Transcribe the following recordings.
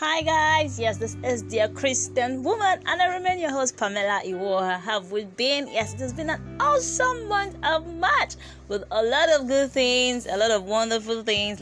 Hi guys, yes, this is Dear Christian Woman, and I remain your host Pamela Iwoha. Have we been? Yes, it has been an awesome month of March with a lot of good things, a lot of wonderful things,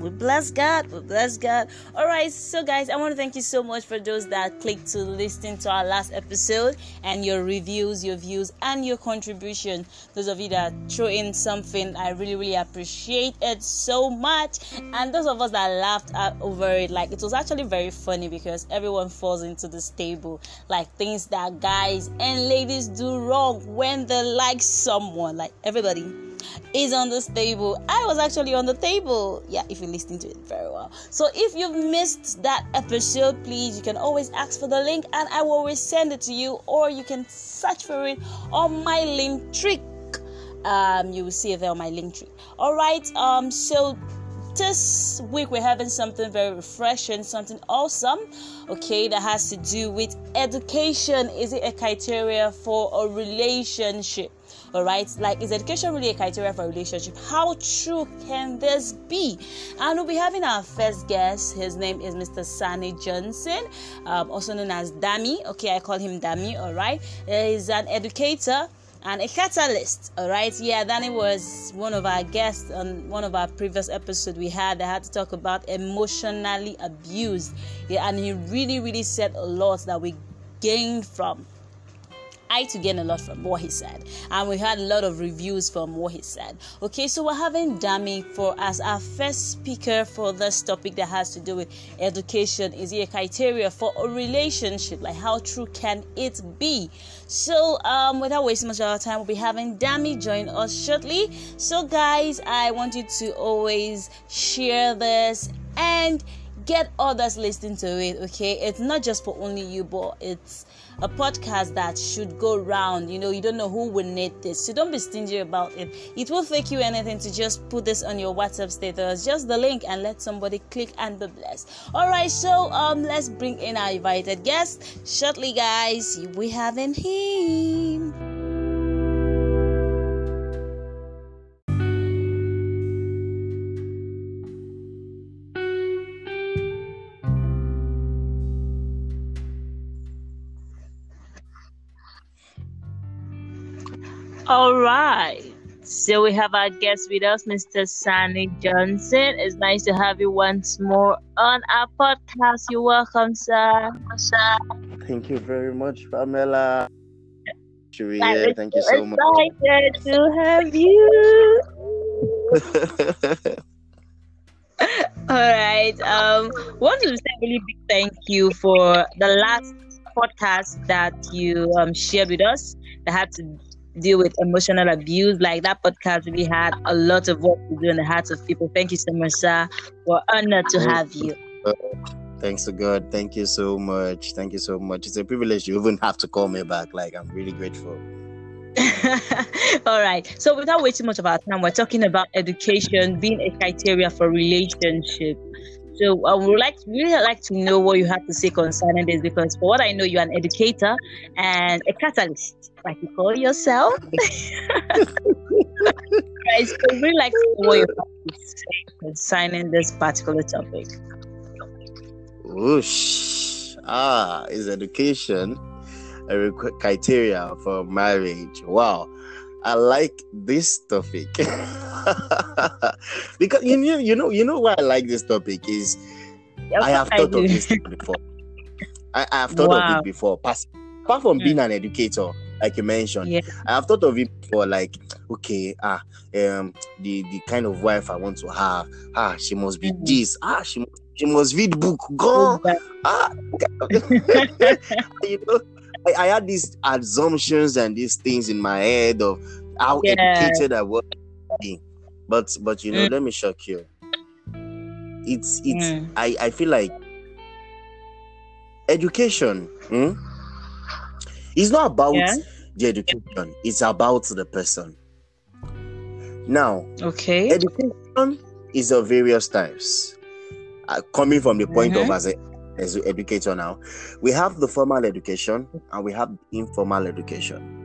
we bless God. We bless God. All right, so guys, I want to thank you so much for those that clicked to listen to our last episode and your reviews, your views, and your contribution. Those of you that throw in something, I really, really appreciate it so much. And those of us that laughed over it, like it was actually very funny because everyone falls into this table, like things that guys and ladies do wrong when they like someone, like everybody is on this table. I was actually on the table. Yeah, if you're listening to it very well. So if you've missed that episode, please, you can always ask for the link and I will resend it to you, or you can search for it on my link tree. Um, you will see it there on my link tree. All right. Um, so this week we're having something very refreshing, something awesome, okay, that has to do with education. Is it a criteria for a relationship? All right like is education really a criteria for a relationship? How true can this be? And we'll be having our first guest. His name is mr sani johnson um, also known as dami. Okay i call him dami all right? He's an educator and a catalyst all right? Yeah danny was one of our guests on one of our previous episodes we had that had to talk about emotionally abused. Yeah and he really really said a lot that we gained from I to gain a lot from what he said, and we had a lot of reviews from what he said. Okay, so we're having Dami for as our first speaker for this topic that has to do with education. Is it a criteria for a relationship? Like, how true can it be? So, um, without wasting much of our time, we'll be having Dami join us shortly. So, guys, I want you to always share this and get others listening to it. Okay, it's not just for only you, but it's a podcast that should go round. You know, you don't know who will need this. So don't be stingy about it. It won't take you anything to just put this on your WhatsApp status, just the link and let somebody click and be blessed. Alright, so um let's bring in our invited guest. Shortly, guys, we having him. All right. So we have our guest with us, Mr. Sani Johnson. It's nice to have you once more on our podcast. You're welcome, sir. sir. Thank you very much, Pamela. Sharia, thank you so much. Excited to have you. All right. Um, want to say a really big thank you for the last podcast that you um, shared with us that had to deal with emotional abuse. Like that podcast really had a lot of work to do in the hearts of people. Thank you so much, sir. We're honored to have you. Thanks to God. Thank you so much. Thank you so much. It's a privilege you even have to call me back. Like I'm really grateful. All right. So without wasting much of our time, we're talking about education being a criteria for relationship. So I would like really like to know what you have to say concerning this because for what I know, you're an educator and a catalyst, like you call yourself. right, so I really like to know what you have to say concerning this particular topic. Whoosh. Ah, is education a criteria for marriage? Wow. I like this topic. because you know, you know, you know why I like this topic is I have thought I of this before. I, I, have thought wow. of it before. Apart from mm. being an educator, like you mentioned, yeah. I have thought of it before. Like, okay, ah, um, the the kind of wife I want to have, ah, she must be mm. this, ah, she she must read book, go, ah, you know. I, I, had these assumptions and these things in my head of how yeah. educated I was. But but you know, mm. let me shock you. It's it's mm. I, I feel like education hmm, is not about yeah. the education, it's about the person. Now, okay, education is of various types. Uh, coming from the point mm-hmm. of as a as an educator now, we have the formal education and we have informal education.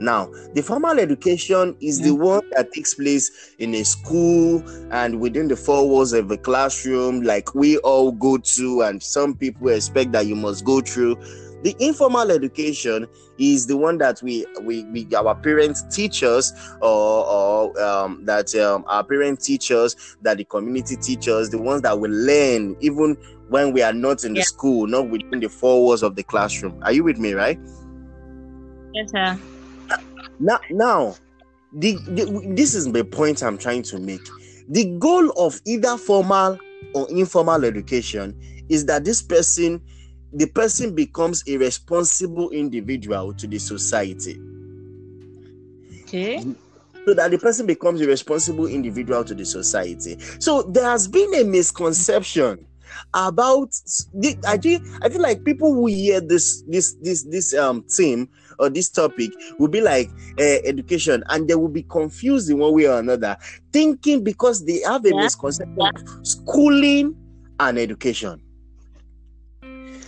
Now, the formal education is the one that takes place in a school and within the four walls of a classroom, like we all go to, and some people expect that you must go through. The informal education is the one that we we, we our parents teach us, or, or um, that um, our parents teach us, that the community teaches, the ones that we learn even when we are not in yeah. the school, not within the four walls of the classroom. Are you with me, right? Yes, sir. Now, now, the, the this is the point I'm trying to make. The goal of either formal or informal education is that this person, the person becomes a responsible individual to the society. Okay. So that the person becomes a responsible individual to the society. So there has been a misconception about I feel I feel like people who hear this this this this um theme or this topic will be like uh, education and they will be confused in one way or another, thinking because they have a yeah. misconception of schooling and education.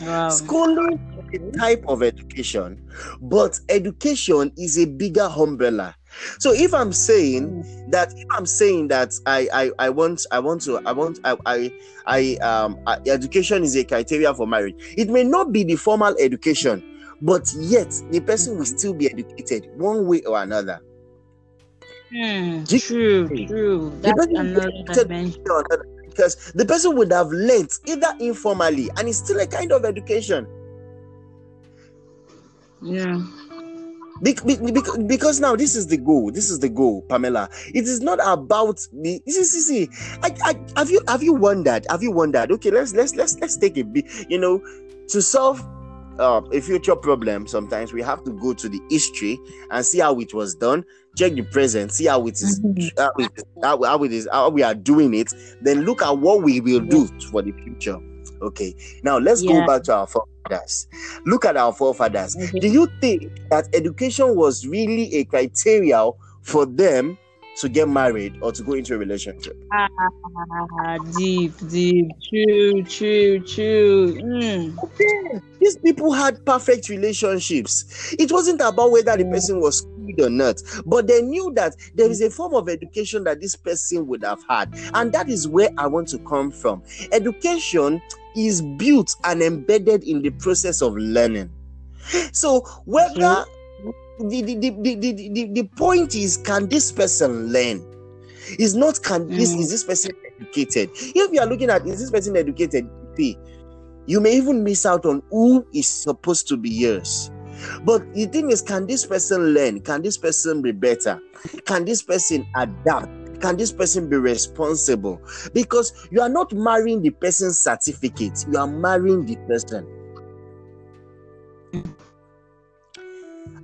Wow. Schooling is a type of education, but education is a bigger umbrella. So if I'm saying mm. that if I'm saying that I I, I want I want to I want I I, I um I, education is a criteria for marriage, it may not be the formal education, but yet the person will still be educated one way or another. Hmm, true, true. That's another dimension. Because the person would have learnt either informally and it's still a kind of education. Yeah. Because, now this is the goal. This is the goal, Pamela. It is not about the. See, see, see. I, I, have you have you wondered? Have you wondered? Okay, let's let's let's let's take a bit. You know, to solve uh, a future problem, sometimes we have to go to the history and see how it was done. Check the present, see how it is, mm-hmm. how, it is how, how it is, how we are doing it. Then look at what we will do for the future. Okay, now let's yeah. go back to our forefathers. Look at our forefathers. Mm-hmm. Do you think that education was really a criteria for them to get married or to go into a relationship? Ah, deep, deep, true, true, true. Mm. Okay. These people had perfect relationships. It wasn't about whether the person was good or not, but they knew that there is a form of education that this person would have had. And that is where I want to come from. Education is built and embedded in the process of learning. So whether the, the, the, the, the, the point is can this person learn? Is not can this mm. is this person educated? If you are looking at is this person educated, you may even miss out on who is supposed to be yours. But the thing is, can this person learn? Can this person be better? Can this person adapt? Can this person be responsible? Because you are not marrying the person's certificate, you are marrying the person.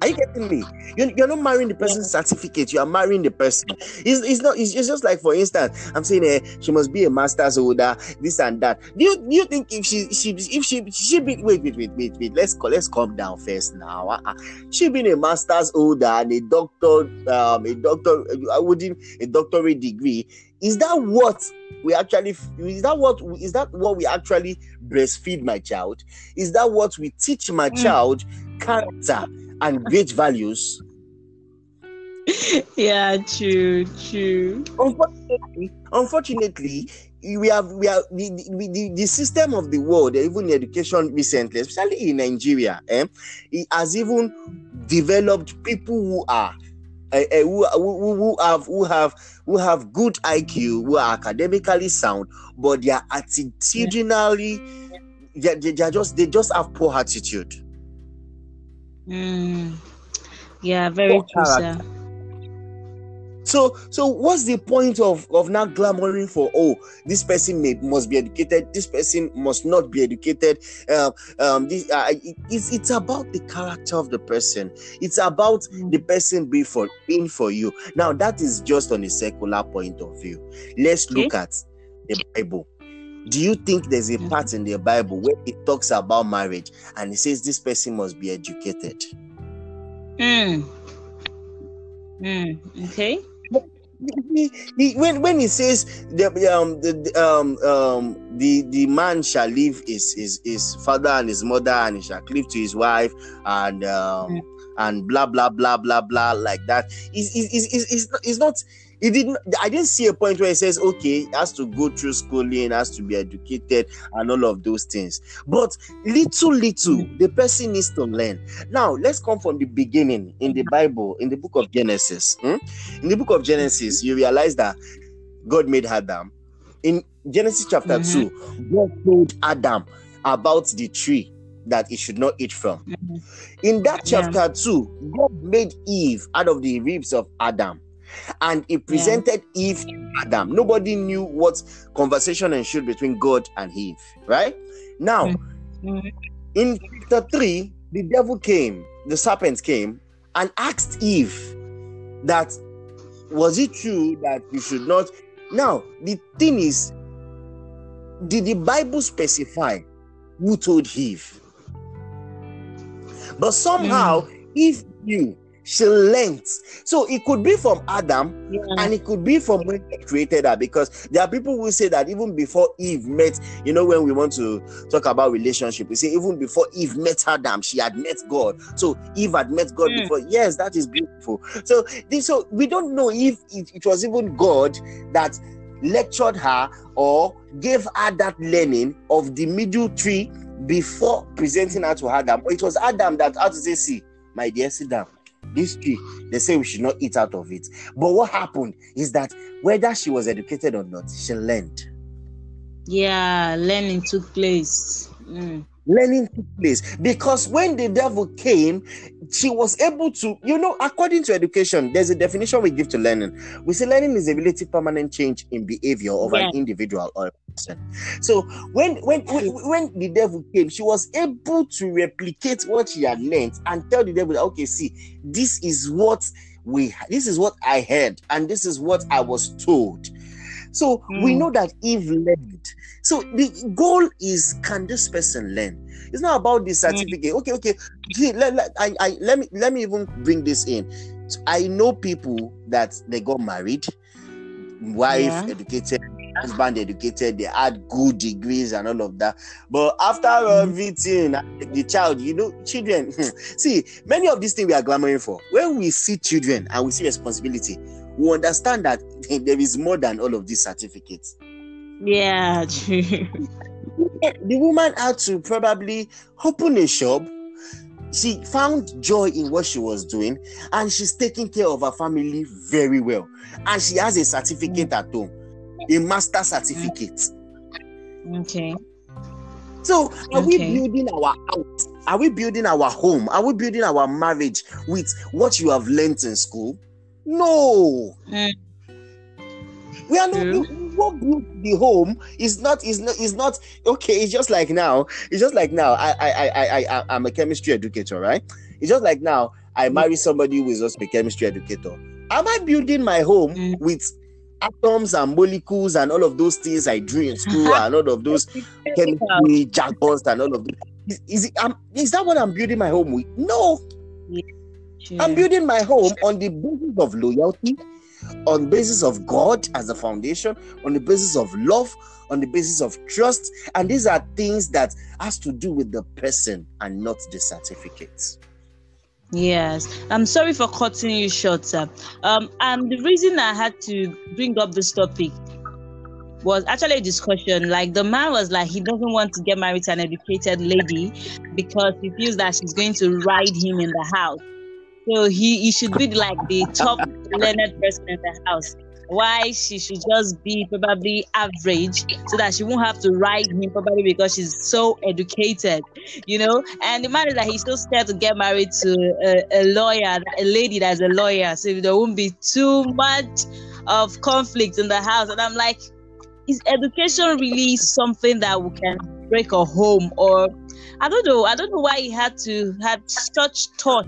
Are you getting me? You're, you're not marrying the person's yeah. certificate, you are marrying the person. It's, it's not, it's, it's just like, for instance, I'm saying eh, she must be a master's holder, this and that. Do you, do you think if she, she if she, she be, wait, wait, wait, wait, wait, let's, let's calm down first now. Uh-uh. She being a master's holder and a doctor, um, a doctor, I wouldn't, a doctorate degree. Is that what we actually is that what is that what we actually breastfeed my child? Is that what we teach my mm. child character? And great values. Yeah, true, true. Unfortunately, unfortunately, we have we have the, the, the, system of the world, even education recently, especially in Nigeria, eh, it has even developed people who are uh, uh, who, who, who, have who have who have good IQ, who are academically sound, but they are attitudinally they, they, they are just they just have poor attitude. Mm. Yeah, very true, sir. So, so what's the point of of now glamoring for? Oh, this person may must be educated. This person must not be educated. Um, um, this, uh, it, it's it's about the character of the person. It's about mm. the person being for being for you. Now, that is just on a secular point of view. Let's okay. look at the Bible. Do you think there's a part in the Bible where it talks about marriage and it says this person must be educated? Hmm. Hmm. Okay. when when he says the um the um um the the man shall leave his his his father and his mother and he shall cleave to his wife and um and blah blah blah blah blah like that. Is is is is is it's not didn't i didn't see a point where he says okay has to go through schooling has to be educated and all of those things but little little the person needs to learn now let's come from the beginning in the bible in the book of genesis hmm? in the book of genesis you realize that god made adam in genesis chapter mm-hmm. 2 god told adam about the tree that he should not eat from. Mm-hmm. In that chapter yeah. 2, God made Eve out of the ribs of Adam and he presented yeah. Eve to Adam. Nobody knew what conversation ensued between God and Eve, right? Now, mm-hmm. in chapter 3, the devil came, the serpent came and asked Eve that was it true that you should not now the thing is did the bible specify who told eve but somehow mm. if you she learned. So it could be from Adam yeah. and it could be from when he created her because there are people who say that even before Eve met, you know, when we want to talk about relationship, we say even before Eve met Adam, she had met God. So Eve had met God mm. before. Yes, that is beautiful. So this, so we don't know if it, it was even God that lectured her or gave her that learning of the middle tree before presenting her to Adam. It was Adam that had to say, see, my dear, sit down this tree, they say we should not eat out of it. But what happened is that whether she was educated or not, she learned. Yeah, learning took place. Mm learning took place. Because when the devil came she was able to you know according to education there's a definition we give to learning. We say learning is a relative permanent change in behavior of yeah. an individual or a person. So when when when the devil came she was able to replicate what she had learned and tell the devil okay see this is what we this is what i heard and this is what i was told so mm. we hmm. know that eve learned so the goal is can this person learn? It's not about the mm. certificate. Mm. Okay, okay. Let, let, I, I, let me let me even bring this in. So I know people that they got married, wife yeah. educated, husband educated, they had good degrees and all of that. But after mm. everything, the child, you know, children, see, many of these things we are clamoring for. When we see children and we see responsibility, we understand that there is more than all of these certificates. Yeah, true. The woman had to probably open a shop. She found joy in what she was doing, and she's taking care of her family very well. And she has a certificate at home, a master certificate. Okay. So, are okay. we building our house? Are we building our home? Are we building our marriage with what you have learned in school? No. Mm. We are not what built the home is not is not is not okay. It's just like now. It's just like now. I I I I I'm a chemistry educator, right? It's just like now. I marry somebody who is also a chemistry educator. Am I building my home mm. with atoms and molecules and all of those things I drew in school and all of those chemistry jargons and all of this? Is, is it? Um, is that what I'm building my home with? No. Yeah, I'm building my home on the basis of loyalty, on basis of God as a foundation, on the basis of love, on the basis of trust, and these are things that has to do with the person and not the certificates. Yes, I'm sorry for cutting you short, sir. Um, and the reason I had to bring up this topic was actually a discussion. Like the man was like, he doesn't want to get married to an educated lady because he feels that she's going to ride him in the house. So he, he should be like the top learned person in the house. Why she should just be probably average so that she won't have to ride him probably because she's so educated, you know. And the man is that he's still scared to get married to a, a lawyer, a lady that's a lawyer, so there won't be too much of conflict in the house. And I'm like, is education really something that we can break a home or I don't know. I don't know why he had to have such thought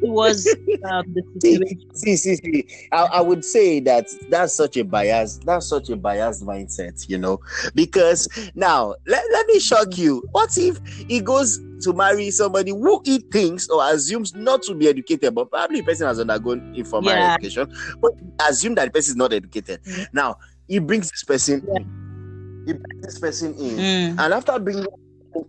towards um, the situation. See, see, see. I, I would say that that's such a bias. That's such a biased mindset, you know. Because now, let, let me shock you. What if he goes to marry somebody who he thinks or assumes not to be educated, but probably the person has undergone informal yeah. education, but assume that the person is not educated. Mm-hmm. Now, he brings this person yeah. He brings this person in. Mm. And after bringing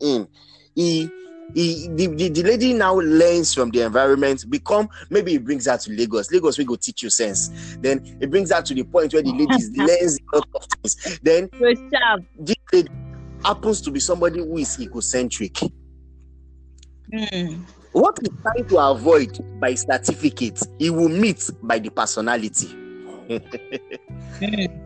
in, he he, the, the, the lady now learns from the environment become maybe he brings her to lagos lagos we go teach you sense then it brings her to the point where the lady learns a lot of things then this lady happens to be somebody who is egocentric mm. what he's trying to avoid by certificate he will meet by the personality mm.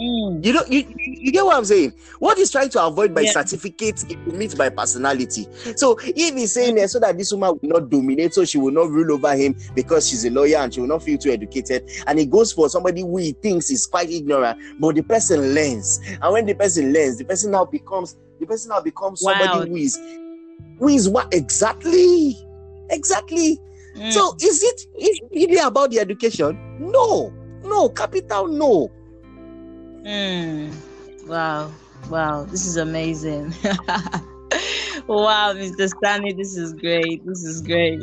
Mm. You know, you, you get what I'm saying? What he's trying to avoid by yeah. certificate, it will meet by personality. So if he's saying that so that this woman will not dominate, so she will not rule over him because she's a lawyer and she will not feel too educated, and he goes for somebody who he thinks is quite ignorant, but the person learns, and when the person learns, the person now becomes the person now becomes wow. somebody who is who is what exactly, exactly. Mm. So is it is it really about the education? No, no, capital no Mm. Wow. Wow. This is amazing. wow, Mr. Stanley, this is great. This is great.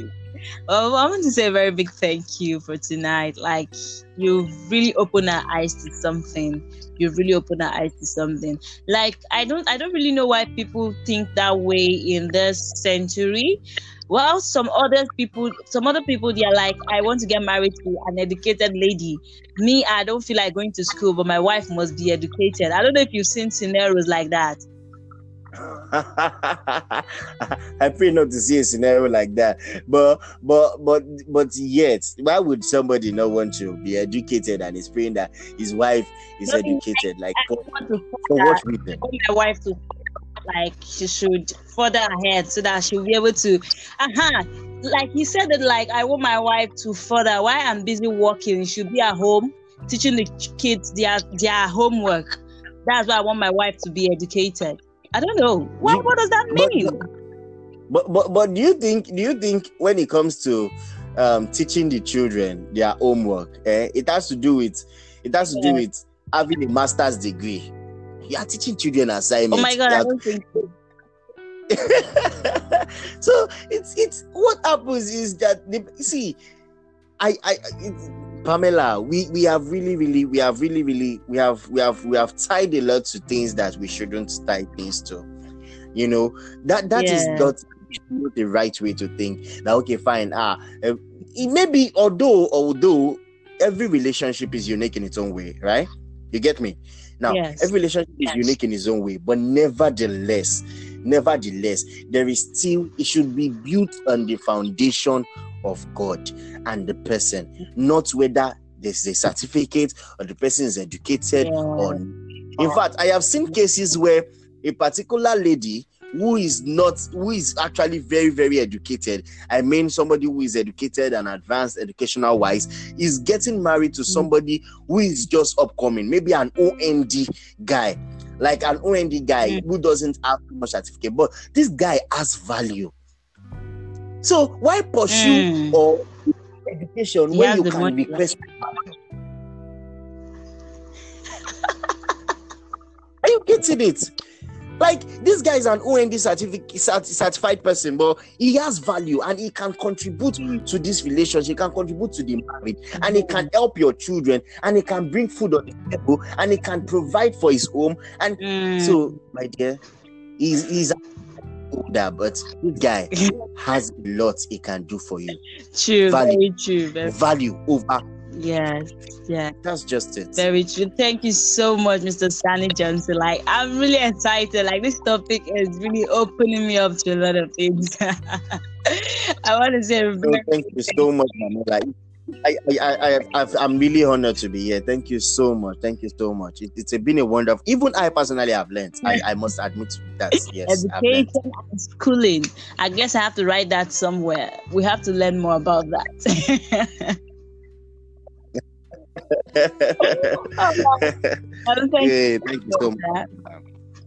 Well, I want to say a very big thank you for tonight. Like, you've really opened our eyes to something. You've really opened our eyes to something. Like, I don't, I don't really know why people think that way in this century. Well, some other people, some other people, they are like, I want to get married to an educated lady. Me, I don't feel like going to school, but my wife must be educated. I don't know if you've seen scenarios like that. I pray not to see a scenario like that. But but but but yet, why would somebody not want to be educated and is praying that his wife is no, educated? Like for, for what reason? My wife to like she should further ahead so that she'll be able to uh-huh. Like he said that like i want my wife to further. Why i'm busy working she should be at home teaching the kids their their homework. That's why i want my wife to be educated. I don't know. What, what does that mean? But, but but do you think do you think when it comes to um, teaching the children their homework eh, it has to do with it has to yeah. do with having a master's degree you are teaching children assignments. Oh my god, I don't think so. so it's it's what happens is that the, see, I I Pamela, we we have really really we have really really we have we have we have tied a lot to things that we shouldn't tie things to. You know that that yeah. is not not the right way to think. That okay, fine. Ah, uh, it may be although although every relationship is unique in its own way, right? You get me? Now, yes. every relationship is yes. unique in its own way, but nevertheless, nevertheless, there is still it should be built on the foundation of God and the person, mm-hmm. not whether there's a certificate or the person is educated yeah. or in fact, I have seen cases where a particular lady who is not who is actually very very educated i mean somebody who is educated and advanced educational wise is getting married to somebody who is just upcoming maybe an ond guy. Like an ond guy mm. who doesn't have much certificate but this guy has value. So why pursue mm. or education he when you can request are you getting it like this guy is an OND certificate certified person, but he has value and he can contribute to this relationship, he can contribute to the marriage, and he can help your children, and he can bring food on the table, and he can provide for his home. And mm. so, my dear, he's he's older, but this guy has a lot he can do for you. True, value, true. Value over Yes, yeah. That's just it. Very true. Thank you so much, Mr. Stanley Johnson. Like, I'm really excited. Like, this topic is really opening me up to a lot of things. I want to say, oh, thank you so much, Mama. Like, I, I, I, I, am really honored to be here. Thank you so much. Thank you so much. It, it's been a wonderful. Even I personally have learned. I, I must admit that. Yes, education and schooling. I guess I have to write that somewhere. We have to learn more about that. thank, yeah, thank you so much.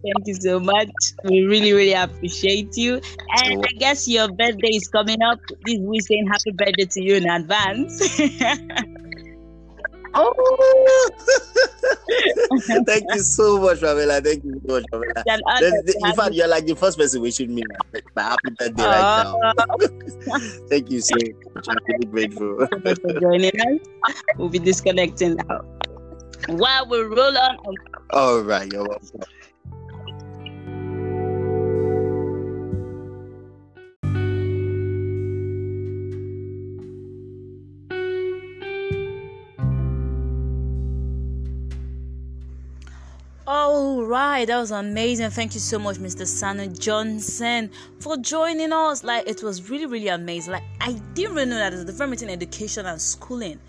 Thank you so much. We really, really appreciate you. And I guess your birthday is coming up. This we saying happy birthday to you in advance. Oh, thank you so much, Pamela. Thank you so much, Pamela. In fact, you're like the first person we should meet. My happy birthday right oh. now. thank you so much. I'm really grateful for joining us. We'll be disconnecting now. While we roll on. All right, you're welcome. Right, that was amazing. Thank you so much, Mr. Sanu Johnson, for joining us. Like, it was really, really amazing. Like, I didn't really know that there's a difference between education and schooling.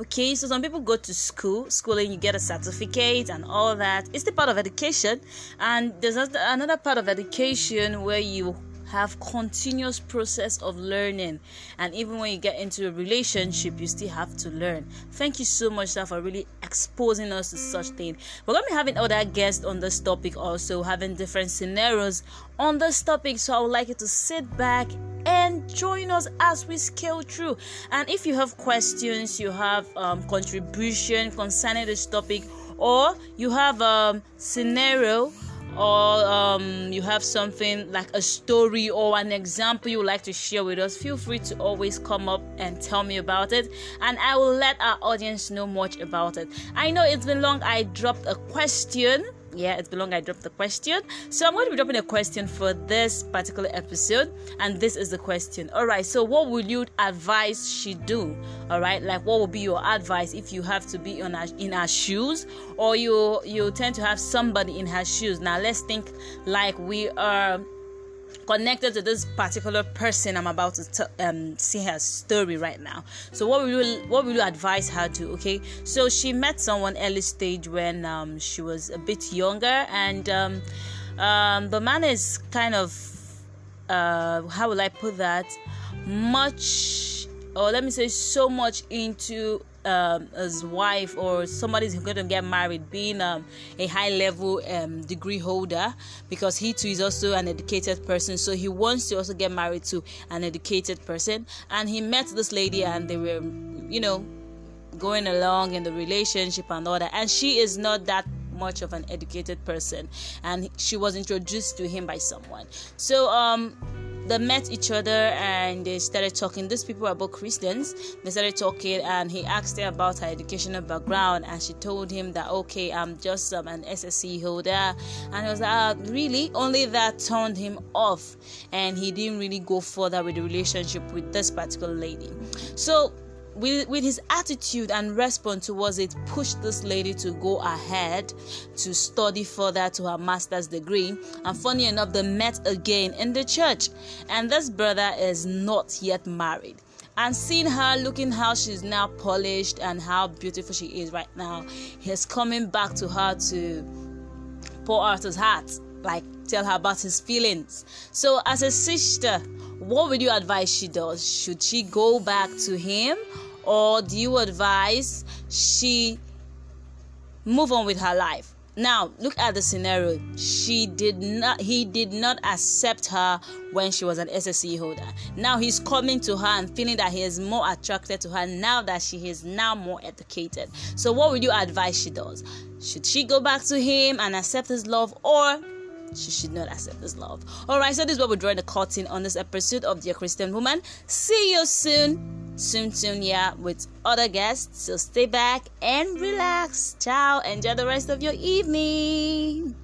Okay, so some people go to school, schooling, you get a certificate and all that. It's the part of education, and there's another part of education where you have continuous process of learning. And even when you get into a relationship you still have to learn. Thank you so much sir, for really exposing us to such thing we're going to be having other guests on this topic also having different scenarios on this topic. So i would like you to sit back and join us as we scale through. And if you have questions you have um, contribution concerning this topic or you have a um, scenario or um, you have something like a story or an example you would like to share with us, feel free to always come up and tell me about it, and I will let our audience know much about it. I know it's been long, I dropped a question yeah, it's been long I dropped the question. So I'm going to be dropping a question for this particular episode, and this is the question. All right, so what would you advise she do? All right, like what would be your advice if you have to be on her, in her shoes, or you you tend to have somebody in her shoes? Now let's think like we are connected to this particular person I'm about to t- um, see her story right now. So what will you what will you advise her to? Okay, so she met someone early stage when um, she was a bit younger, and um, um the man is kind of uh, how will I put that? Much, or let me say, so much into um, his wife or somebody's going to get married being um, a high level um, degree holder because he too is also an educated person. So he wants to also get married to an educated person. And he met this lady and they were you know going along in the relationship and all that. And she is not that much of an educated person. And she was introduced to him by someone. So um they met each other and they started talking. These people are both Christians. They started talking, and he asked her about her educational background, and she told him that okay, I'm just um, an SSC holder, and he was like, ah, really? Only that turned him off, and he didn't really go further with the relationship with this particular lady. So with, with his attitude and response towards it pushed this lady to go ahead to study further to her master's degree. And funny enough they met again in the church. And this brother is not yet married. And seeing her looking how she's now polished and how beautiful she is right now he's coming back to her to pour out his heart like tell her about his feelings. So as a sister what would you advise she does? Should she go back to him or do you advise she move on with her life? Now look at the scenario. She did not he did not accept her when she was an ssc holder. Now he's coming to her and feeling that he is more attracted to her now that she is now more educated. So what would you advise she does? Should she go back to him and accept his love or she should not accept this love. Alright, so this is what we're drawing the curtain on this episode of Dear Christian Woman. See you soon. Soon soon yeah with other guests. So stay back and relax. Ciao. Enjoy the rest of your evening